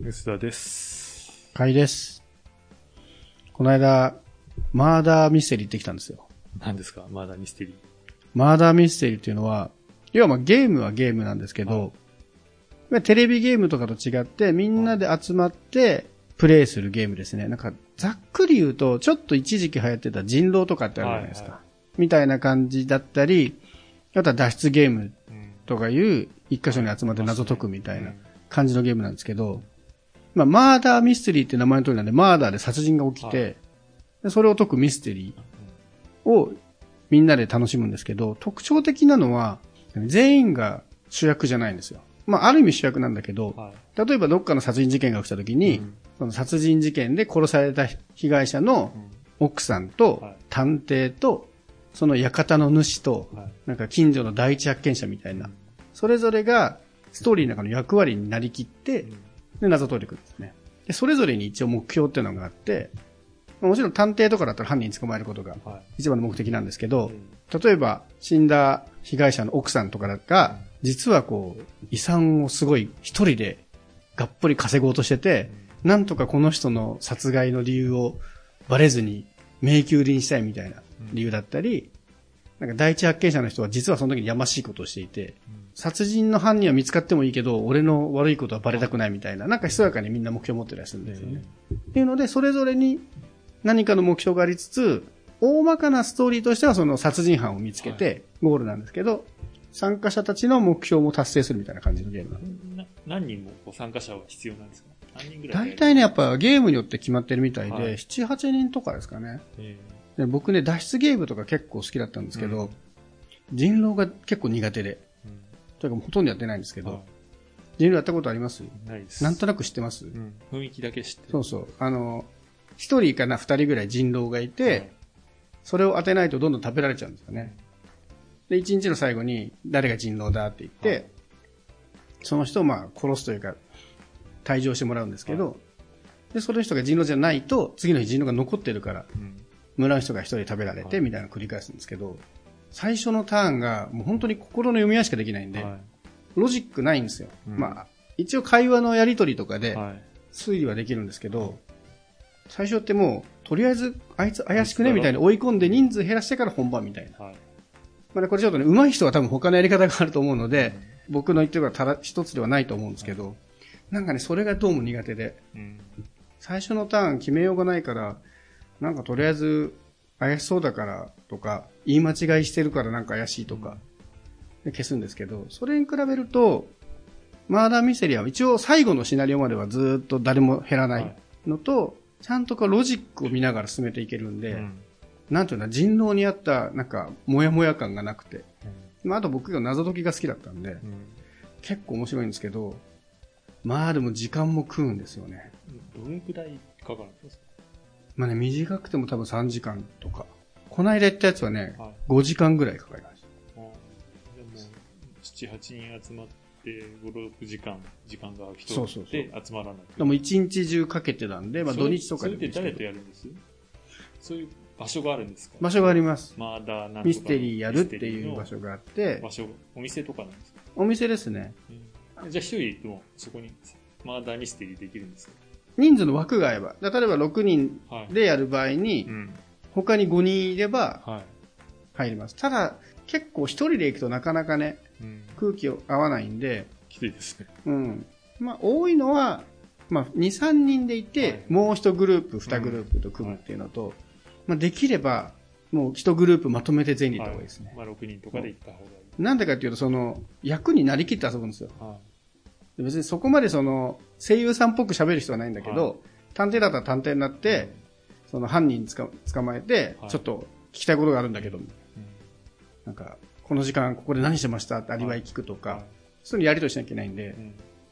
吉田です。かいです。この間、マーダーミステリーってきたんですよ。何ですか？まだミステリー。マーダーミステリーっていうのは、要はまあゲームはゲームなんですけど、テレビゲームとかと違って、みんなで集まって、プレイするゲームですね。なんか、ざっくり言うと、ちょっと一時期流行ってた人狼とかってあるじゃないですか。はいはみたいな感じだったり、あとは脱出ゲームうん。とかいう、一箇所に集まって謎解くみたいなうん感じのゲームなんですけど、まあ、マーダーミステリーって名前の通りなんで、マーダーで殺人が起きて、でそれを解くミステリーをみんなで楽しむんですけど、特徴的なのは、全員が主役じゃないんですよ。まあ、ある意味主役なんだけど、はい。例えばどっかの殺人事件が起きた時に、うんその殺人事件で殺された被害者のうん奥さんとはい探偵と、その館の主と、はい。なんか近所の第一発見者みたいなうん、それぞれがストーリーの中の役割になりきって、うんで、謎解いていくんですね。で、それぞれに一応目標っていうのがあって、まあもちろん探偵とかだったら犯人捕まえることがは一番の目的なんですけい。ど、例えば死んだ被害者の奥さんとかが、実はこう、遺産をすごい一人でがっぽり稼ごうとしてて、なんとかこの人の殺害の理由をバレずに迷宮入りにしたいみたいな理由だったり、なんか第一発見者の人は実はその時にやましいことをしていて、殺人の犯人は見つかってもいいけど、俺の悪いことはバレたくないみたいな、なんかひそやかにみんな目標を持ってたりするんですよね。っていうので、それぞれに何かの目標がありつつ、大まかなストーリーとしてはその殺人犯を見つけてゴールなんですけど、参加者たちの目標も達成するみたいな感じのゲームな何人もこう参加者は必要なんですか？何人ぐらい大体ね、やっぱゲームによって決まってるみたいで、はい。7、8人とかですかね。えで僕ね、脱出ゲームとか結構好きだったんですけど、うん。人狼が結構苦手で、ーというかほとんどやってないんですけど、うんは人狼やったことあります？いないです。なんとなく知ってます、うん。雰囲気だけ知ってる。そうそう。あの、一人かな二人ぐらい人狼がいて、それを当てないとどんどん食べられちゃうんですよね。で、一日の最後に誰が人狼だって言って、はい。その人をまあ殺すというか、退場してもらうんですけど、で、その人が人狼じゃないと、次の日人狼が残ってるから、うん村の人が一人食べられて、はいみたいなのを繰り返すんですけど、最初のターンがもう本当に心の読み合いしかできないんで、はロジックないんですよ。うんまあ、一応会話のやり取りとかで。推理はできるんですけど、最初ってもう、とりあえずあいつ怪しくね？みたいに追い込んで人数減らしてから本番みたいな。はい。まあね、これちょっとね、上手い人は多分他のやり方があると思うので、僕の言ってることはただ一つではないと思うんですけど、なんかね、それがどうも苦手で、うん。最初のターン決めようがないから、なんかとりあえず怪しそうだからとか、言い間違いしてるからなんか怪しいとか、で消すんですけど、それに比べると、マーダーミステリーは一応最後のシナリオまではずっと誰も減らないのと、ちゃんとこうロジックを見ながら進めていけるんで、うん。なんていうの、人狼にあった、なんか、もやもや感がなくて、まあ、あと僕が謎解きが好きだったんで、うん。結構面白いんですけど、まあでも時間も食うんですよね。どれぐらいかかるんですか？まあね、短くても多分3時間とか。この間言ったやつはね、はい。5時間ぐらいかかりましあーでも、7、8人集まって、5、6時間、時間が空く人そうそうそうで集まらない。た。でも一日中かけてたんで、まあそれ土日とかでもいいですけどとやるんです？そういう場所があるんですか？場所があります。マーダーなんとかのミステリーやるっていう場ミステリー所があっての、場所、お店とかなんですか？お店ですね。うんじゃあ一人でもそこにマーダーミステリーできるんですか？人数の枠が合えば、例えば6人はい。でやる場合にう、ん。他に5人いればはい。入ります。ただ、結構一人で行くとなかなかね、うん。空気を合わないんで、きついですね。うん。まあ、多いのは、まあ、2、3人でいて、はいもう1グループ、2グループと組むっていうのと、まあ、できれば、もう1グループまとめて全員で行った方がいいですね。まあ6人とかで行った方がいい。なんでかっていうと、その、役になりきって遊ぶんですよ。はで別にそこまでその、声優さんっぽく喋る人はないんだけど、はい探偵だったら探偵になって、その犯人つか捕まえて、はいちょっと聞きたいことがあるんだけど、い。うんなんか、この時間ここで何してました？ってアリバイ聞くとか、はいそういうのやりとりしなきゃいけないんで、うん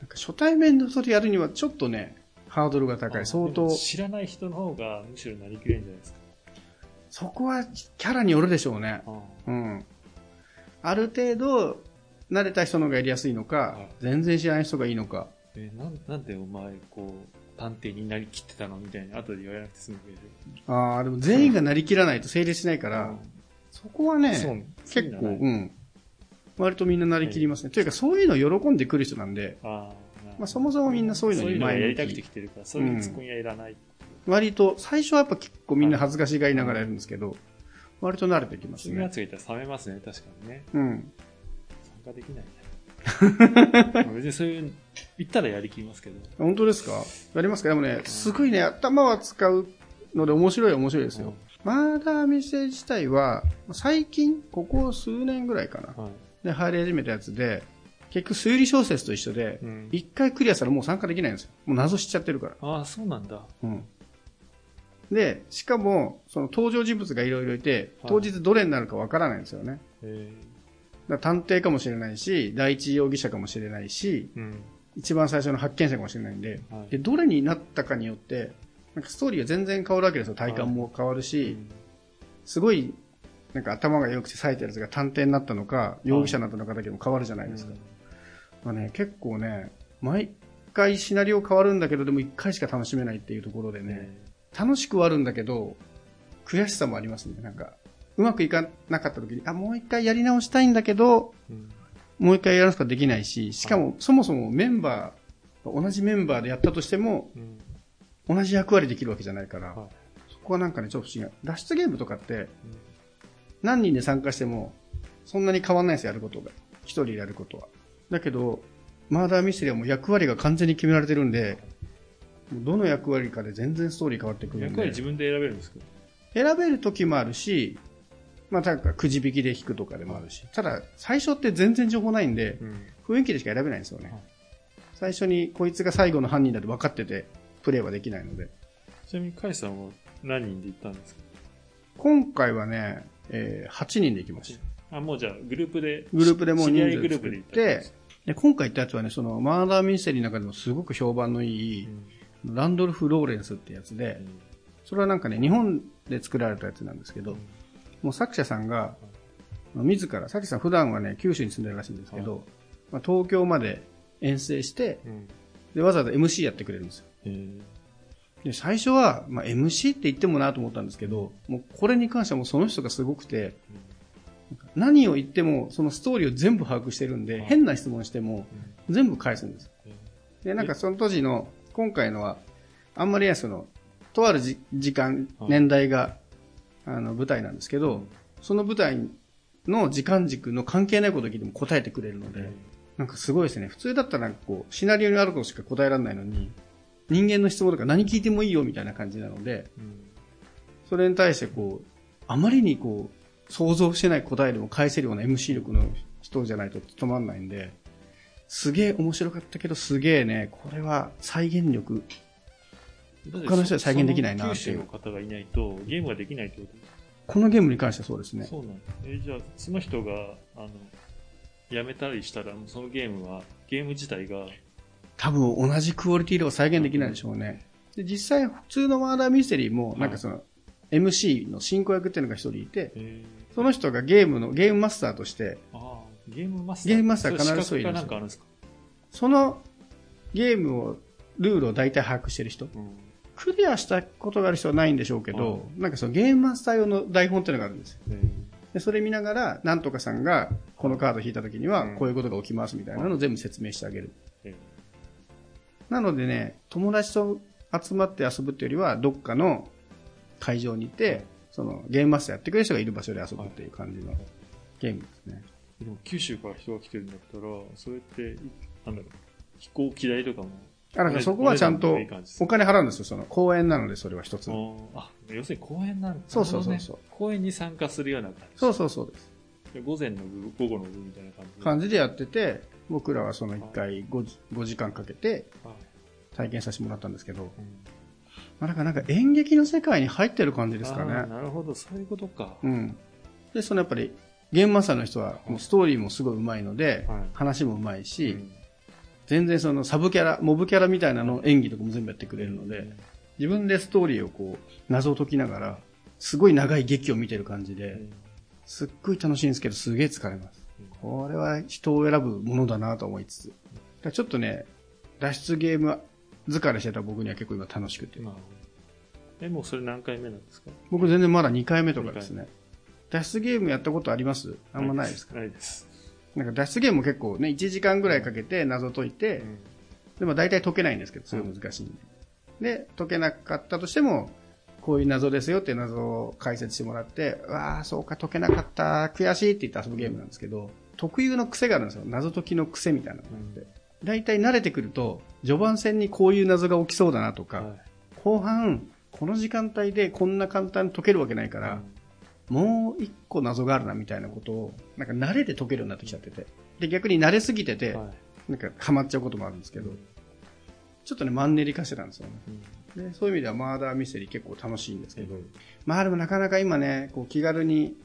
なんか初対面の人でやるにはちょっとね、ハードルが高い。相当知らない人の方がむしろなりきれるんじゃないですか？そこはキャラによるでしょうね。あうん。ある程度、慣れた人の方がやりやすいのか、はい全然知らない人がいいのか。えなんなんでお前、こう、探偵になりきってたのみたいな、後で言われなくて済むわけでしああ、でも全員がなりきらないと成立しないかょ。ら、うんそこはね、結構、そうん。割とみんななりきりますね。というか、そういうのを喜んでくる人なんで、あまあ、そもそもみんなそういうのにそういうのがやりたくてき。来てるから、そういうツッコミはいらない。割と、最初はやっぱ結構みんな恥ずかしがりながらやるんですけど、割と慣れてきますねそういうやつ。がいたら冷めますね、確かにね。うん。参加できないね。別にそういう、言ったらやりきりますけど。本当ですか？やりますか？でもね、すごいね、頭は使うので面白いは面白いですよ。マーダーミステリー自体は、最近、ここ数年ぐらいかな。はい。で、入り始めたやつで、結局推理小説と一緒でう、ん。一回クリアしたらもう参加できないんですよ。もう謎しちゃってるから。ああ、そうなんだ。うん。で、しかも、その登場人物がいろいろいて、はい当日どれになるかわからないんですよね。えだから探偵かもしれないし、第一容疑者かもしれないし、ー、うん。一番最初の発見者かもしれないんで、はいで、どれになったかによって、なんかストーリーが全然変わるわけですよ。体感も変わるし、すごい、なんか頭が良くて冴えてるやつが探偵になったのか、容疑者になったのかだけでも変わるじゃないですか。まあね、結構ね、毎回シナリオ変わるんだけど、でも一回しか楽しめないっていうところでね、ね楽しくはあるんだけど、悔しさもありますね。なんか、うまくいかなかった時に、あ、もう一回やり直したいんだけど、うん。もう一回やらすことできないし、しかも、そもそもメンバー、同じメンバーでやったとしても、うん。同じ役割できるわけじゃないから、はいそこはなんかね、ちょっと不思議な。脱出ゲームとかって、うん何人で参加しても、そんなに変わんないですよ、やることが。一人でやることは。だけど、マーダーミステリーはもう役割が完全に決められてるんで、どの役割かで全然ストーリー変わってくるんで役割自。分で選べるんですか選べる時もあるし、まあ、なんかくじ引きで引くとかでもあるし。ただ、最初って全然情報ないんで、うん。雰囲気でしか選べないんですよねはい。最初にこいつが最後の犯人だって分かってて、プレイはできないので。ちなみに、カイさんは何人で行ったんですか？今回はね、えー8人で行きました。あ、もうじゃあ、グループで。グループでもう人数グループで行った作ってんで今回行ったやつはね、その、マーダーミステリーの中でもすごく評判のいい、ランドルフ・ローレンスってやつで、それはなんかね、日本で作られたやつなんですけど、もう作者さんが、自ら、作者さん普段はね、九州に住んでるらしいんですけど、まあ、東京まで遠征して、うん。で、わざわざ MC やってくれるんですよ。えー。で、最初は、まあ、MC って言ってもなと思ったんですけど、もうこれに関してはもうその人がすごくて、何を言っても、そのストーリーを全部把握してるんで、はい。変な質問しても、全部返すんです。えで、なんかその当時の、今回のは、あんまりね、その、とあるじ時間、はい。年代が、あの、舞台なんですけど、うんその舞台の時間軸の関係ないことを聞いても答えてくれるので、ーなんかすごいですね。普通だったらなんかこう、シナリオにあることしか答えられないのに、人間の質問とか何聞いてもいいよみたいな感じなので、うんそれに対してこう、あまりにこう、想像してない答えでも返せるような MC 力の人じゃないと止まんないんで、すげえ面白かったけど、すげえね、これは再現力。他の人は再現できないなっていうその方がいないと、ゲームができないってことこのゲームに関してはそうですね。そうなんだ。えーじゃあ、その人が、あの、辞めたりしたら、そのゲームは、ゲーム自体が、多分同じクオリティでは再現できないでしょうね。で、実際普通のマーダーミステリーも、なんかその、MC の進行役っていうのが一人いて、えーその人がゲームの、ゲームマスターとして、ああ、ゲームマスター。ゲームマスター必ずそういるんですそのゲームを、ルールを大体把握してる人。うん。クリアしたことがある人はないんでしょうけど、なんかそのゲームマスター用の台本っていうのがあるんですよ。えでそれ見ながら、なんとかさんがこのカード引いた時にはうんこういうことが起きますみたいなのを全部説明してあげる。なのでね、友達と集まって遊ぶっていうよりは、どっかの会場にいて、そのゲームマスターやってくれる人がいる場所で遊ぶっていう感じのゲームですね。ーでも、九州から人が来てるんだったら、それって、いなんだろう、飛行機代とかも。あ、だからそこはちゃんとお金払うんですよ。その公演なのでそれは一つあ。要するに公演なんだ。そうそうそうそう公演に参加するような感じ。そうそうそうです。で午前の部、午後の部みたいな感じで。感じでやってて、僕らはその1回 5, 5時間かけてはい体験させてもらったんですけど、うんまあ、なんかなんか演劇の世界に入ってる感じですかね。なるほど、そういうことか。うん。で、そのやっぱり、ゲームマスターの人はもうストーリーもすごい上手いので、はい話も上手いし、うん全然そのサブキャラ、モブキャラみたいなの演技とかも全部やってくれるので、自分でストーリーをこう、謎を解きながら、すごい長い劇を見てる感じで、うんすっごい楽しいんですけど、すげえ疲れます。これは人を選ぶものだなと思いつつ。ちょっとね、脱出ゲーム疲れしてた僕には結構今楽しくて。え、もうそれ何回目なんですか？僕全然まだ2回目とかですね。脱出ゲームやったことあります？あんまないですか？ないです。なんか脱出ゲームも結構ね、1時間ぐらいかけて謎解いて、でも大体解けないんですけど、すごい難しいんで。で、解けなかったとしても、こういう謎ですよっていう謎を解説してもらって、うわあ、そうか、解けなかった、悔しいって言って遊ぶゲームなんですけど、特有の癖があるんですよ。謎解きの癖みたいなのがあって。大体慣れてくると、序盤戦にこういう謎が起きそうだなとか、はい後半、この時間帯でこんな簡単に解けるわけないから、もう一個謎があるなみたいなことを、なんか慣れて解けるようになってきちゃってて。で、逆に慣れすぎてて、はいなんかハマっちゃうこともあるんですけど、ちょっとね、マンネリ化してたんですよね。うんで、そういう意味ではマーダーミステリー結構楽しいんですけど、まあでもなかなか今ね、こう気軽に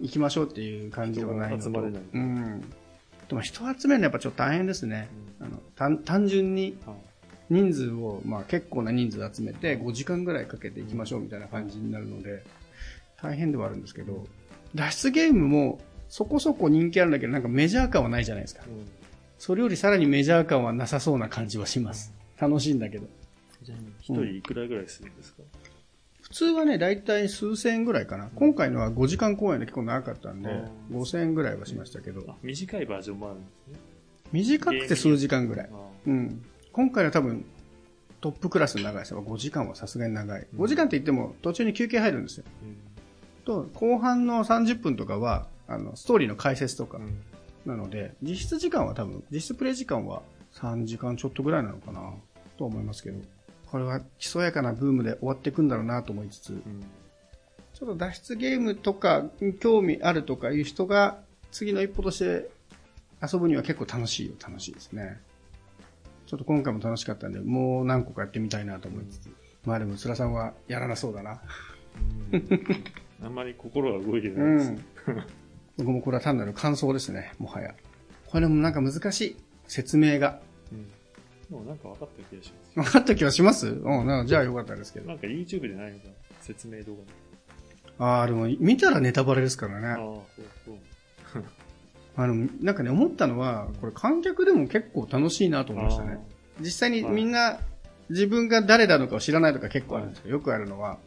行きましょうっていう感じではないの集まれないうん。でも人を集めるのはやっぱちょっと大変ですね。あの単単純にはい人数を、まあ結構な人数集めて5時間ぐらいかけて行きましょうみたいな感じになるので、大変ではあるんですけど、脱出ゲームもそこそこ人気あるんだけど、なんかメジャー感はないじゃないですか。うんそれよりさらにメジャー感はなさそうな感じはします。楽しいんだけど。一人いくらぐらいするんですか？普通はね、だいたい数千円ぐらいかな。今回のは5時間公演で結構長かったんでうん、5000円ぐらいはしましたけど、あ短いバージョンもあるんですね。短くて数時間ぐらい。あうん。今回は多分、トップクラスの長い人は5時間はさすがに長い。うん5時間って言っても途中に休憩入るんですよ。と、後半の30分とかは、あの、ストーリーの解説とかうんうんなので、実質時間は多分、実質プレイ時間は3時間ちょっとぐらいなのかな、と思いますけど、これは基礎やかなブームで終わっていくんだろうなと思いつつ、うんちょっと脱出ゲームとかに興味あるとかいう人が次の一歩として遊ぶには結構楽しいよ、楽しいですね。ちょっと今回も楽しかったんで、もう何個かやってみたいなと思いつつ。まあでも、つらさんはやらなそうだな。あんまり心が動いてうないです。ん。僕もこれは単なる感想ですね、もはや。これもなんか難しい。説明が。うんでもなんか分かった気がします。分かった気はします？うん、なじゃあよかったですけど。なんか YouTube でないのかな説明動画で。ああ、でも見たらネタバレですからね。ああ、そうそう。あの、なんかね、思ったのは、これ観客でも結構楽しいなと思いましたね。実際にみんな自分が誰なのかを知らないとか結構あるんですけど、よくあるのは、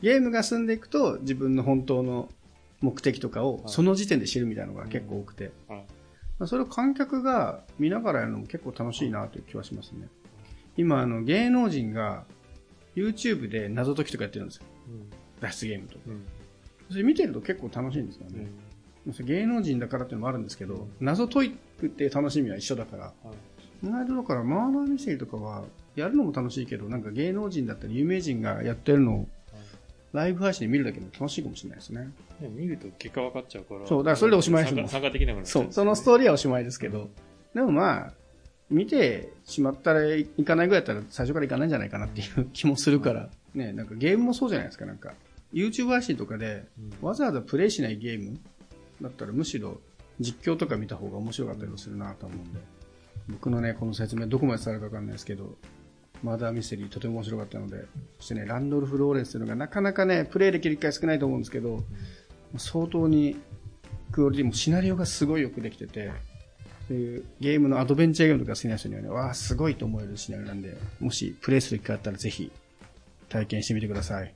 ゲームが進んでいくと自分の本当の目的とかをはい。その時点で知るみたいなのが結構多くて、それを観客が見ながらやるのも結構楽しいなという気はしますね。今、あの、芸能人が YouTube で謎解きとかやってるんですよ。うん。脱出ゲームと。うん。それ見てると結構楽しいんですよね。芸能人だからっていうのもあるんですけど、うん。謎解くっていう楽しみは一緒だから、はい。意外とだからマーダーミステリーとかはやるのも楽しいけどなんか芸能人だったり有名人がやってるのをはいライブ配信で見るだけでも楽しいかもしれないですね。でも見ると結果分かっちゃうから。そうだからそれでおしまいですもん。参加できなくなっちゃそううんそのストーリーはおしまいですけど、うん。でもまあ見てしまったらいかないぐらいだったら最初からいかないんじゃないかなっていう気もするから、ね、なんかゲームもそうじゃないですか。なんか YouTube 配信とかでうん。わざわざプレイしないゲームだったらむしろ実況とか見た方が面白かったりもするなと思うんで、僕のね、この説明どこまで伝わるかわかんないですけど、マダーミステリーとても面白かったので、そしてね、ランドルフ・ローレンスというのがなかなかね、プレイできる機会少ないと思うんですけど、相当にクオリティもシナリオがすごいよくできてて、そういうゲームのアドベンチャーゲームとか好きな人にはね、わあ、すごいと思えるシナリオなんで、もしプレイする機会があったらぜひ体験してみてください。